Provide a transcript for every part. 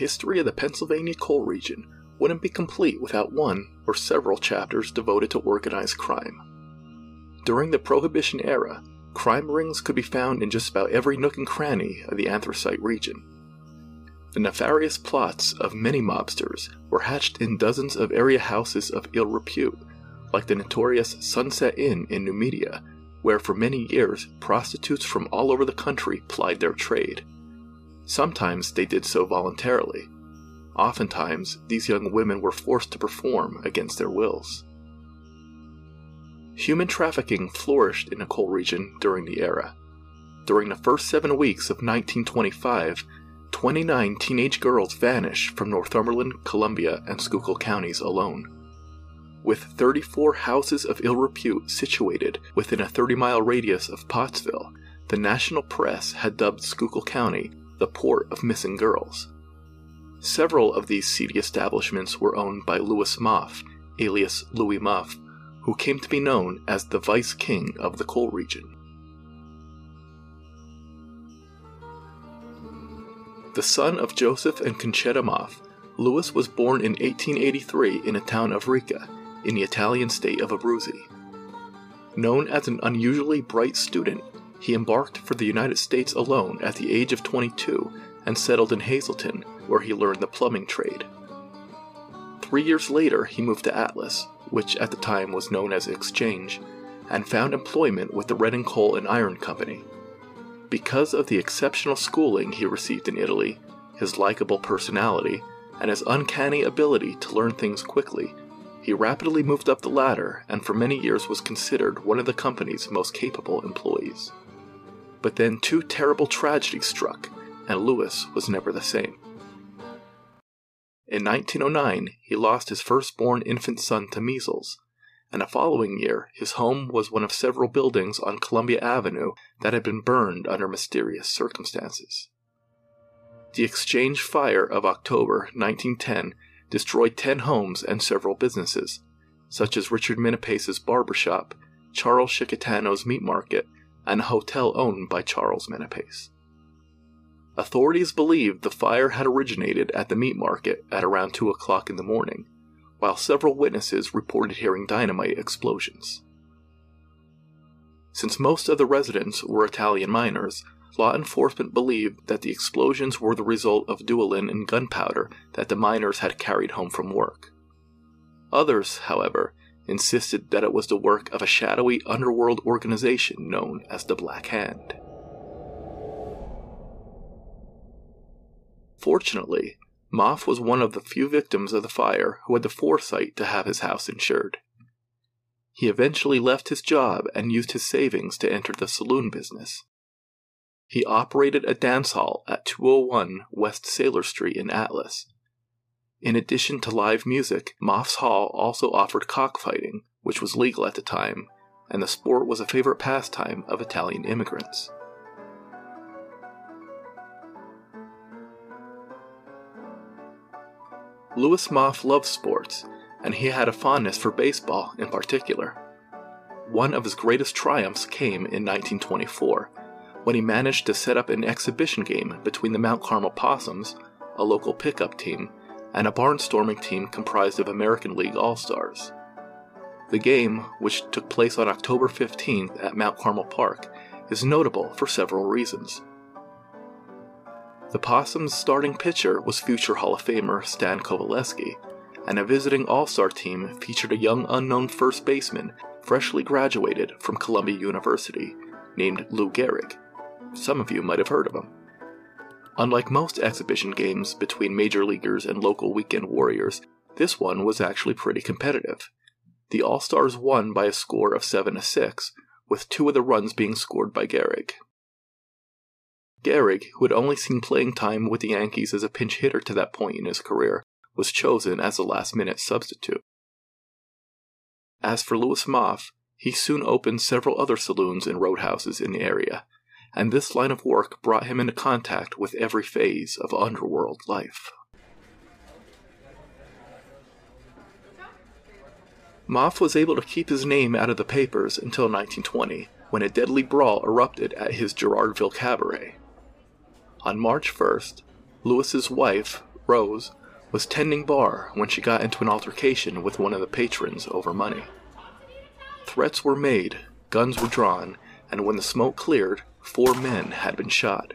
history of the Pennsylvania coal region wouldn't be complete without one or several chapters devoted to organized crime. During the Prohibition era, crime rings could be found in just about every nook and cranny of the anthracite region. The nefarious plots of many mobsters were hatched in dozens of area houses of ill repute, like the notorious Sunset Inn in Numidia, where for many years prostitutes from all over the country plied their trade. Sometimes they did so voluntarily. Oftentimes, these young women were forced to perform against their wills. Human trafficking flourished in the coal region during the era. During the first seven weeks of 1925, 29 teenage girls vanished from Northumberland, Columbia, and Schuylkill counties alone. With 34 houses of ill repute situated within a 30 mile radius of Pottsville, the national press had dubbed Schuylkill County the port of missing girls. Several of these seedy establishments were owned by Louis Moff, alias Louis Muff, who came to be known as the Vice King of the coal region. The son of Joseph and Concetta Moff, Louis was born in 1883 in a town of Rica, in the Italian state of Abruzzi. Known as an unusually bright student, he embarked for the United States alone at the age of 22 and settled in Hazleton, where he learned the plumbing trade. Three years later, he moved to Atlas, which at the time was known as Exchange, and found employment with the Reading Coal and Iron Company. Because of the exceptional schooling he received in Italy, his likable personality, and his uncanny ability to learn things quickly, he rapidly moved up the ladder and for many years was considered one of the company's most capable employees. But then two terrible tragedies struck, and Louis was never the same. In 1909, he lost his firstborn infant son to measles, and the following year, his home was one of several buildings on Columbia Avenue that had been burned under mysterious circumstances. The exchange fire of October 1910 destroyed 10 homes and several businesses, such as Richard Minapace's barbershop, Charles Chicatano's meat market, and a hotel owned by Charles Minapace. Authorities believed the fire had originated at the meat market at around 2 o'clock in the morning, while several witnesses reported hearing dynamite explosions. Since most of the residents were Italian miners, law enforcement believed that the explosions were the result of dualin and gunpowder that the miners had carried home from work. Others, however, insisted that it was the work of a shadowy underworld organization known as the Black Hand. Fortunately, Moff was one of the few victims of the fire who had the foresight to have his house insured. He eventually left his job and used his savings to enter the saloon business. He operated a dance hall at 201 West Sailor Street in Atlas. In addition to live music, Moff's Hall also offered cockfighting, which was legal at the time, and the sport was a favorite pastime of Italian immigrants. Louis Moff loved sports, and he had a fondness for baseball in particular. One of his greatest triumphs came in 1924, when he managed to set up an exhibition game between the Mount Carmel Possums, a local pickup team, and a barnstorming team comprised of American League All Stars. The game, which took place on October 15th at Mount Carmel Park, is notable for several reasons. The Possums' starting pitcher was future Hall of Famer Stan Coveleski, and a visiting All Star team featured a young unknown first baseman freshly graduated from Columbia University named Lou Gehrig. Some of you might have heard of him. Unlike most exhibition games between major leaguers and local weekend warriors, this one was actually pretty competitive. The All Stars won by a score of 7 to 6, with two of the runs being scored by Gehrig. Gehrig, who had only seen playing time with the Yankees as a pinch hitter to that point in his career, was chosen as a last minute substitute. As for Louis Moff, he soon opened several other saloons and roadhouses in the area, and this line of work brought him into contact with every phase of underworld life. Moff was able to keep his name out of the papers until 1920, when a deadly brawl erupted at his Girardville cabaret. On March 1st, Louis's wife, Rose, was tending bar when she got into an altercation with one of the patrons over money. Threats were made, guns were drawn, and when the smoke cleared, four men had been shot.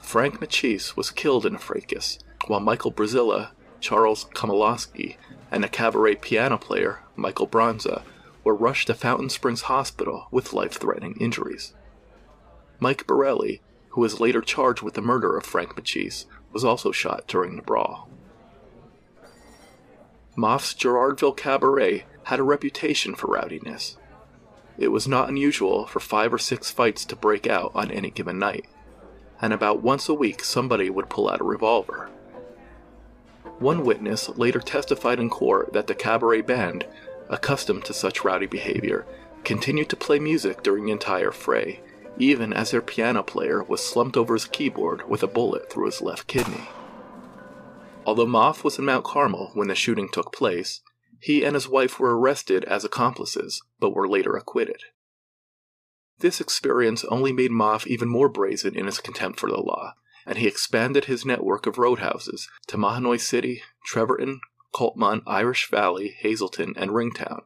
Frank Machis was killed in a fracas, while Michael Brazilla, Charles Komolowski, and a cabaret piano player, Michael Bronza, were rushed to Fountain Springs Hospital with life threatening injuries. Mike Borelli, who was later charged with the murder of Frank Machis, was also shot during the brawl. Moff's Girardville Cabaret had a reputation for rowdiness. It was not unusual for five or six fights to break out on any given night, and about once a week somebody would pull out a revolver. One witness later testified in court that the cabaret band, accustomed to such rowdy behavior, continued to play music during the entire fray, even as their piano player was slumped over his keyboard with a bullet through his left kidney. Although Moff was in Mount Carmel when the shooting took place, he and his wife were arrested as accomplices, but were later acquitted. This experience only made Moff even more brazen in his contempt for the law, and he expanded his network of roadhouses to Mahanoy City, Trevorton, Kulpmont, Irish Valley, Hazleton, and Ringtown.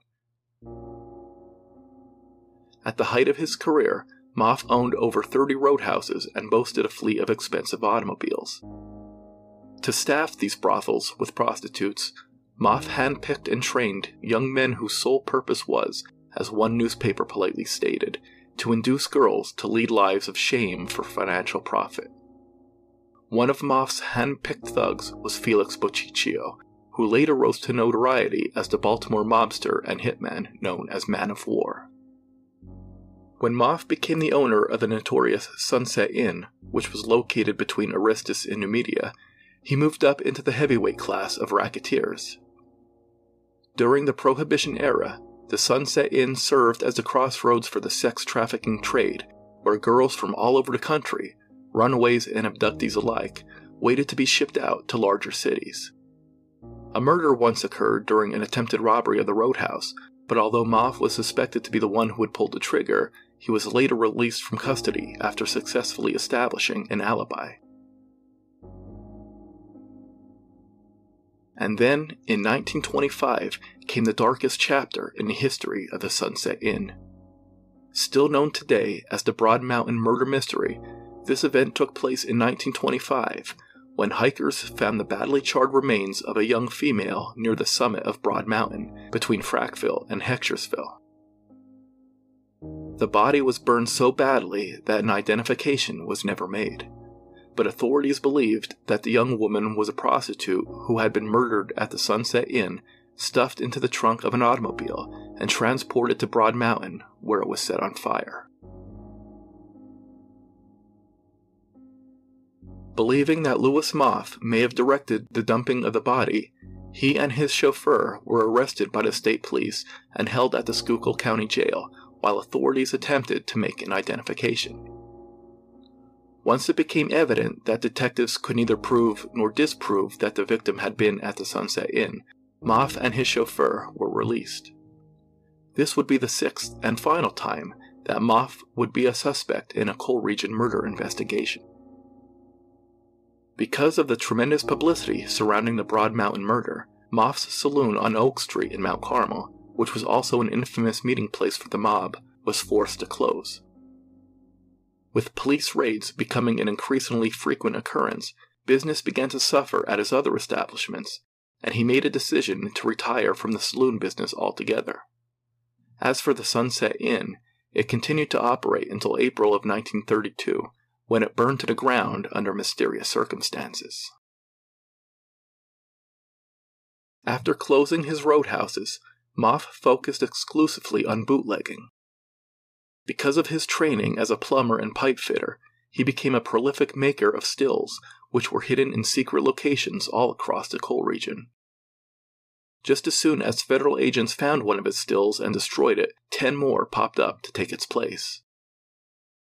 At the height of his career, Moff owned over 30 roadhouses and boasted a fleet of expensive automobiles. To staff these brothels with prostitutes, Moff handpicked and trained young men whose sole purpose was, as one newspaper politely stated, to induce girls to lead lives of shame for financial profit. One of Moff's handpicked thugs was Felix Bocchicchio, who later rose to notoriety as the Baltimore mobster and hitman known as Man of War. When Moff became the owner of the notorious Sunset Inn, which was located between Aristes and Numidia, he moved up into the heavyweight class of racketeers. During the Prohibition era, the Sunset Inn served as a crossroads for the sex trafficking trade, where girls from all over the country, runaways and abductees alike, waited to be shipped out to larger cities. A murder once occurred during an attempted robbery of the roadhouse, but although Moff was suspected to be the one who had pulled the trigger, he was later released from custody after successfully establishing an alibi. And then, in 1925, came the darkest chapter in the history of the Sunset Inn. Still known today as the Broad Mountain Murder Mystery, this event took place in 1925 when hikers found the badly charred remains of a young female near the summit of Broad Mountain between Frackville and Heckschersville. The body was burned so badly that an identification was never made but authorities believed that the young woman was a prostitute who had been murdered at the Sunset Inn, stuffed into the trunk of an automobile, and transported to Broad Mountain, where it was set on fire. Believing that Louis Moff may have directed the dumping of the body, he and his chauffeur were arrested by the state police and held at the Schuylkill County Jail while authorities attempted to make an identification. Once it became evident that detectives could neither prove nor disprove that the victim had been at the Sunset Inn, Moff and his chauffeur were released. This would be the sixth and final time that Moff would be a suspect in a coal region murder investigation. Because of the tremendous publicity surrounding the Broad Mountain murder, Moff's saloon on Oak Street in Mount Carmel, which was also an infamous meeting place for the mob, was forced to close. With police raids becoming an increasingly frequent occurrence, business began to suffer at his other establishments, and he made a decision to retire from the saloon business altogether. As for the Sunset Inn, it continued to operate until April of 1932, when it burned to the ground under mysterious circumstances. After closing his roadhouses, Moff focused exclusively on bootlegging, because of his training as a plumber and pipe fitter, he became a prolific maker of stills, which were hidden in secret locations all across the coal region. Just as soon as federal agents found one of his stills and destroyed it, ten more popped up to take its place.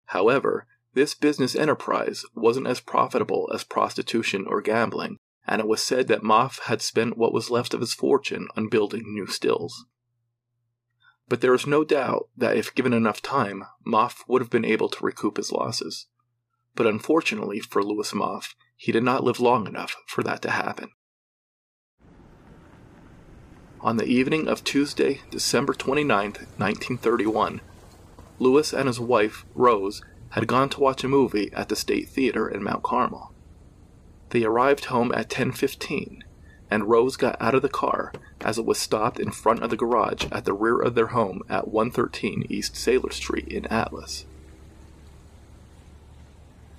However, this business enterprise wasn't as profitable as prostitution or gambling, and it was said that Moff had spent what was left of his fortune on building new stills but there is no doubt that if given enough time, Moff would have been able to recoup his losses. but unfortunately for Louis Moff, he did not live long enough for that to happen. On the evening of Tuesday, December 29, 1931, Louis and his wife, Rose, had gone to watch a movie at the State Theater in Mount Carmel. They arrived home at 10:15, and Rose got out of the car as it was stopped in front of the garage at the rear of their home at 113 East Sailor Street in Atlas.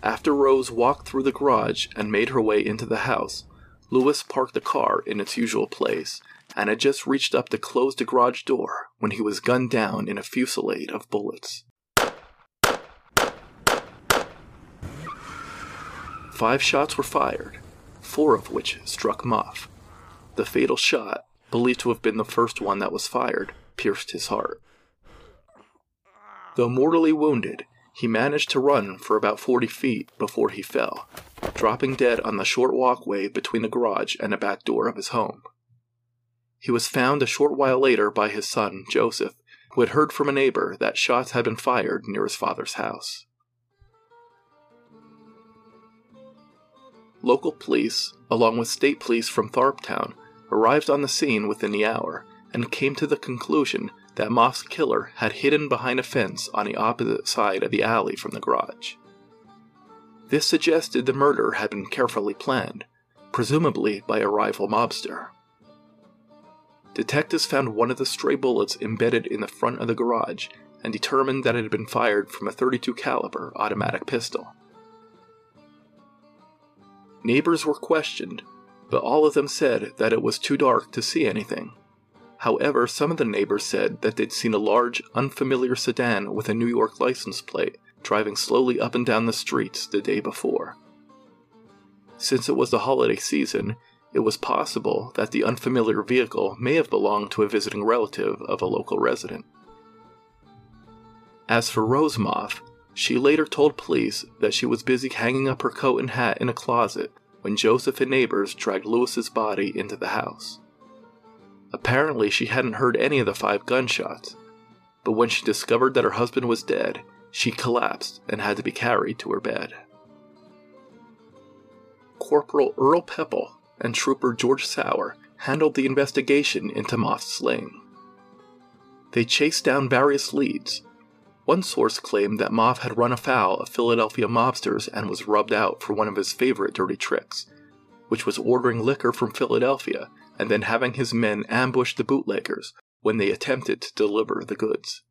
After Rose walked through the garage and made her way into the house, Louis parked the car in its usual place and had just reached up to close the garage door when he was gunned down in a fusillade of bullets. Five shots were fired, four of which struck Maff. The fatal shot, believed to have been the first one that was fired, pierced his heart. Though mortally wounded, he managed to run for about 40 feet before he fell, dropping dead on the short walkway between the garage and the back door of his home. He was found a short while later by his son, Joseph, who had heard from a neighbor that shots had been fired near his father's house. Local police, along with state police from Tharptown, arrived on the scene within the hour and came to the conclusion that Maff's killer had hidden behind a fence on the opposite side of the alley from the garage. This suggested the murder had been carefully planned, presumably by a rival mobster. Detectives found one of the stray bullets embedded in the front of the garage and determined that it had been fired from a 32 caliber automatic pistol. Neighbors were questioned, but all of them said that it was too dark to see anything. However, some of the neighbors said that they'd seen a large, unfamiliar sedan with a New York license plate driving slowly up and down the streets the day before. Since it was the holiday season, it was possible that the unfamiliar vehicle may have belonged to a visiting relative of a local resident. As for Rose Maff, she later told police that she was busy hanging up her coat and hat in a closet when Joseph and neighbors dragged Louis's body into the house. Apparently, she hadn't heard any of the five gunshots, but when she discovered that her husband was dead, she collapsed and had to be carried to her bed. Corporal Earl Pepple and Trooper George Sauer handled the investigation into Moff's slaying. They chased down various leads, one source claimed that Maff had run afoul of Philadelphia mobsters and was rubbed out for one of his favorite dirty tricks, which was ordering liquor from Philadelphia and then having his men ambush the bootleggers when they attempted to deliver the goods.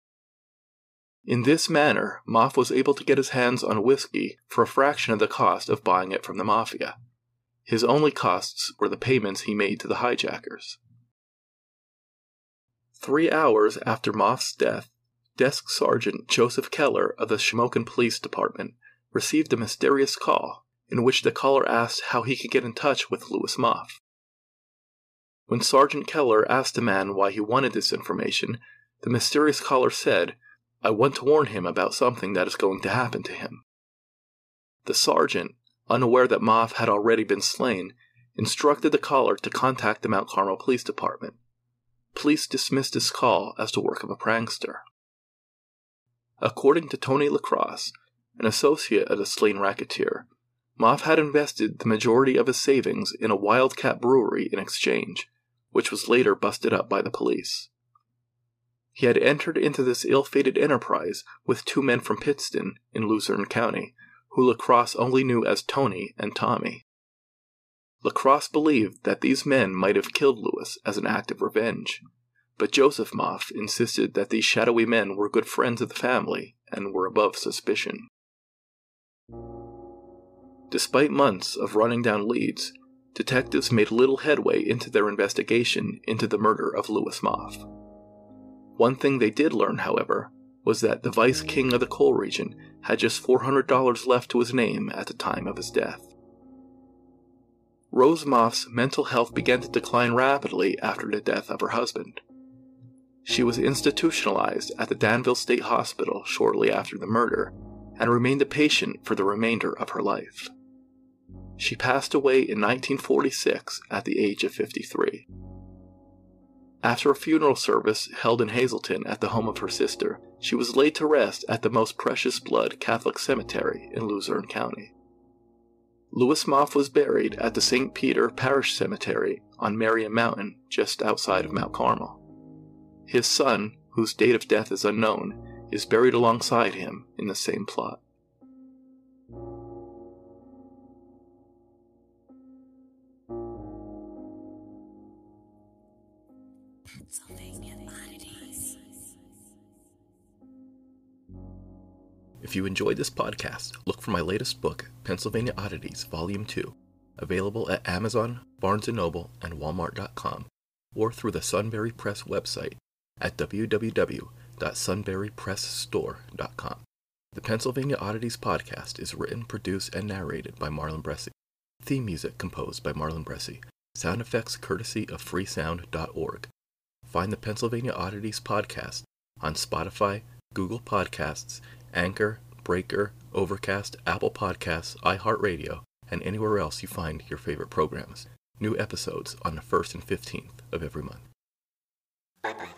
In this manner, Maff was able to get his hands on whiskey for a fraction of the cost of buying it from the Mafia. His only costs were the payments he made to the hijackers. Three hours after Maff's death, Desk Sergeant Joseph Keller of the Shamokin Police Department received a mysterious call in which the caller asked how he could get in touch with Louis Maff. When Sergeant Keller asked the man why he wanted this information, the mysterious caller said, I want to warn him about something that is going to happen to him. The sergeant, unaware that Maff had already been slain, instructed the caller to contact the Mount Carmel Police Department. Police dismissed his call as the work of a prankster. According to Tony Lacrosse, an associate of the slain racketeer, Moff had invested the majority of his savings in a Wildcat brewery in exchange, which was later busted up by the police. He had entered into this ill fated enterprise with two men from Pittston in Luzerne County, who Lacrosse only knew as Tony and Tommy. Lacrosse believed that these men might have killed Louis as an act of revenge, but Joseph Maff insisted that these shadowy men were good friends of the family and were above suspicion. Despite months of running down leads, detectives made little headway into their investigation into the murder of Louis Maff. One thing they did learn, however, was that the vice king of the coal region had just $400 left to his name at the time of his death. Rose Maff's mental health began to decline rapidly after the death of her husband. She was institutionalized at the Danville State Hospital shortly after the murder and remained a patient for the remainder of her life. She passed away in 1946 at the age of 53. After a funeral service held in Hazleton at the home of her sister, she was laid to rest at the Most Precious Blood Catholic Cemetery in Luzerne County. Louis Moff was buried at the St. Peter Parish Cemetery on Marion Mountain, just outside of Mount Carmel. His son, whose date of death is unknown, is buried alongside him in the same plot. If you enjoyed this podcast, look for my latest book, Pennsylvania Oddities, Volume 2, available at Amazon, Barnes & Noble, and Walmart.com, or through the Sunbury Press website at www.sunburypressstore.com. The Pennsylvania Oddities podcast is written, produced, and narrated by Marlon Bressi. Theme music composed by Marlon Bressi. Sound effects courtesy of freesound.org. Find the Pennsylvania Oddities podcast on Spotify, Google Podcasts, Anchor, Breaker, Overcast, Apple Podcasts, iHeartRadio, and anywhere else you find your favorite programs. New episodes on the 1st and 15th of every month. Bye bye.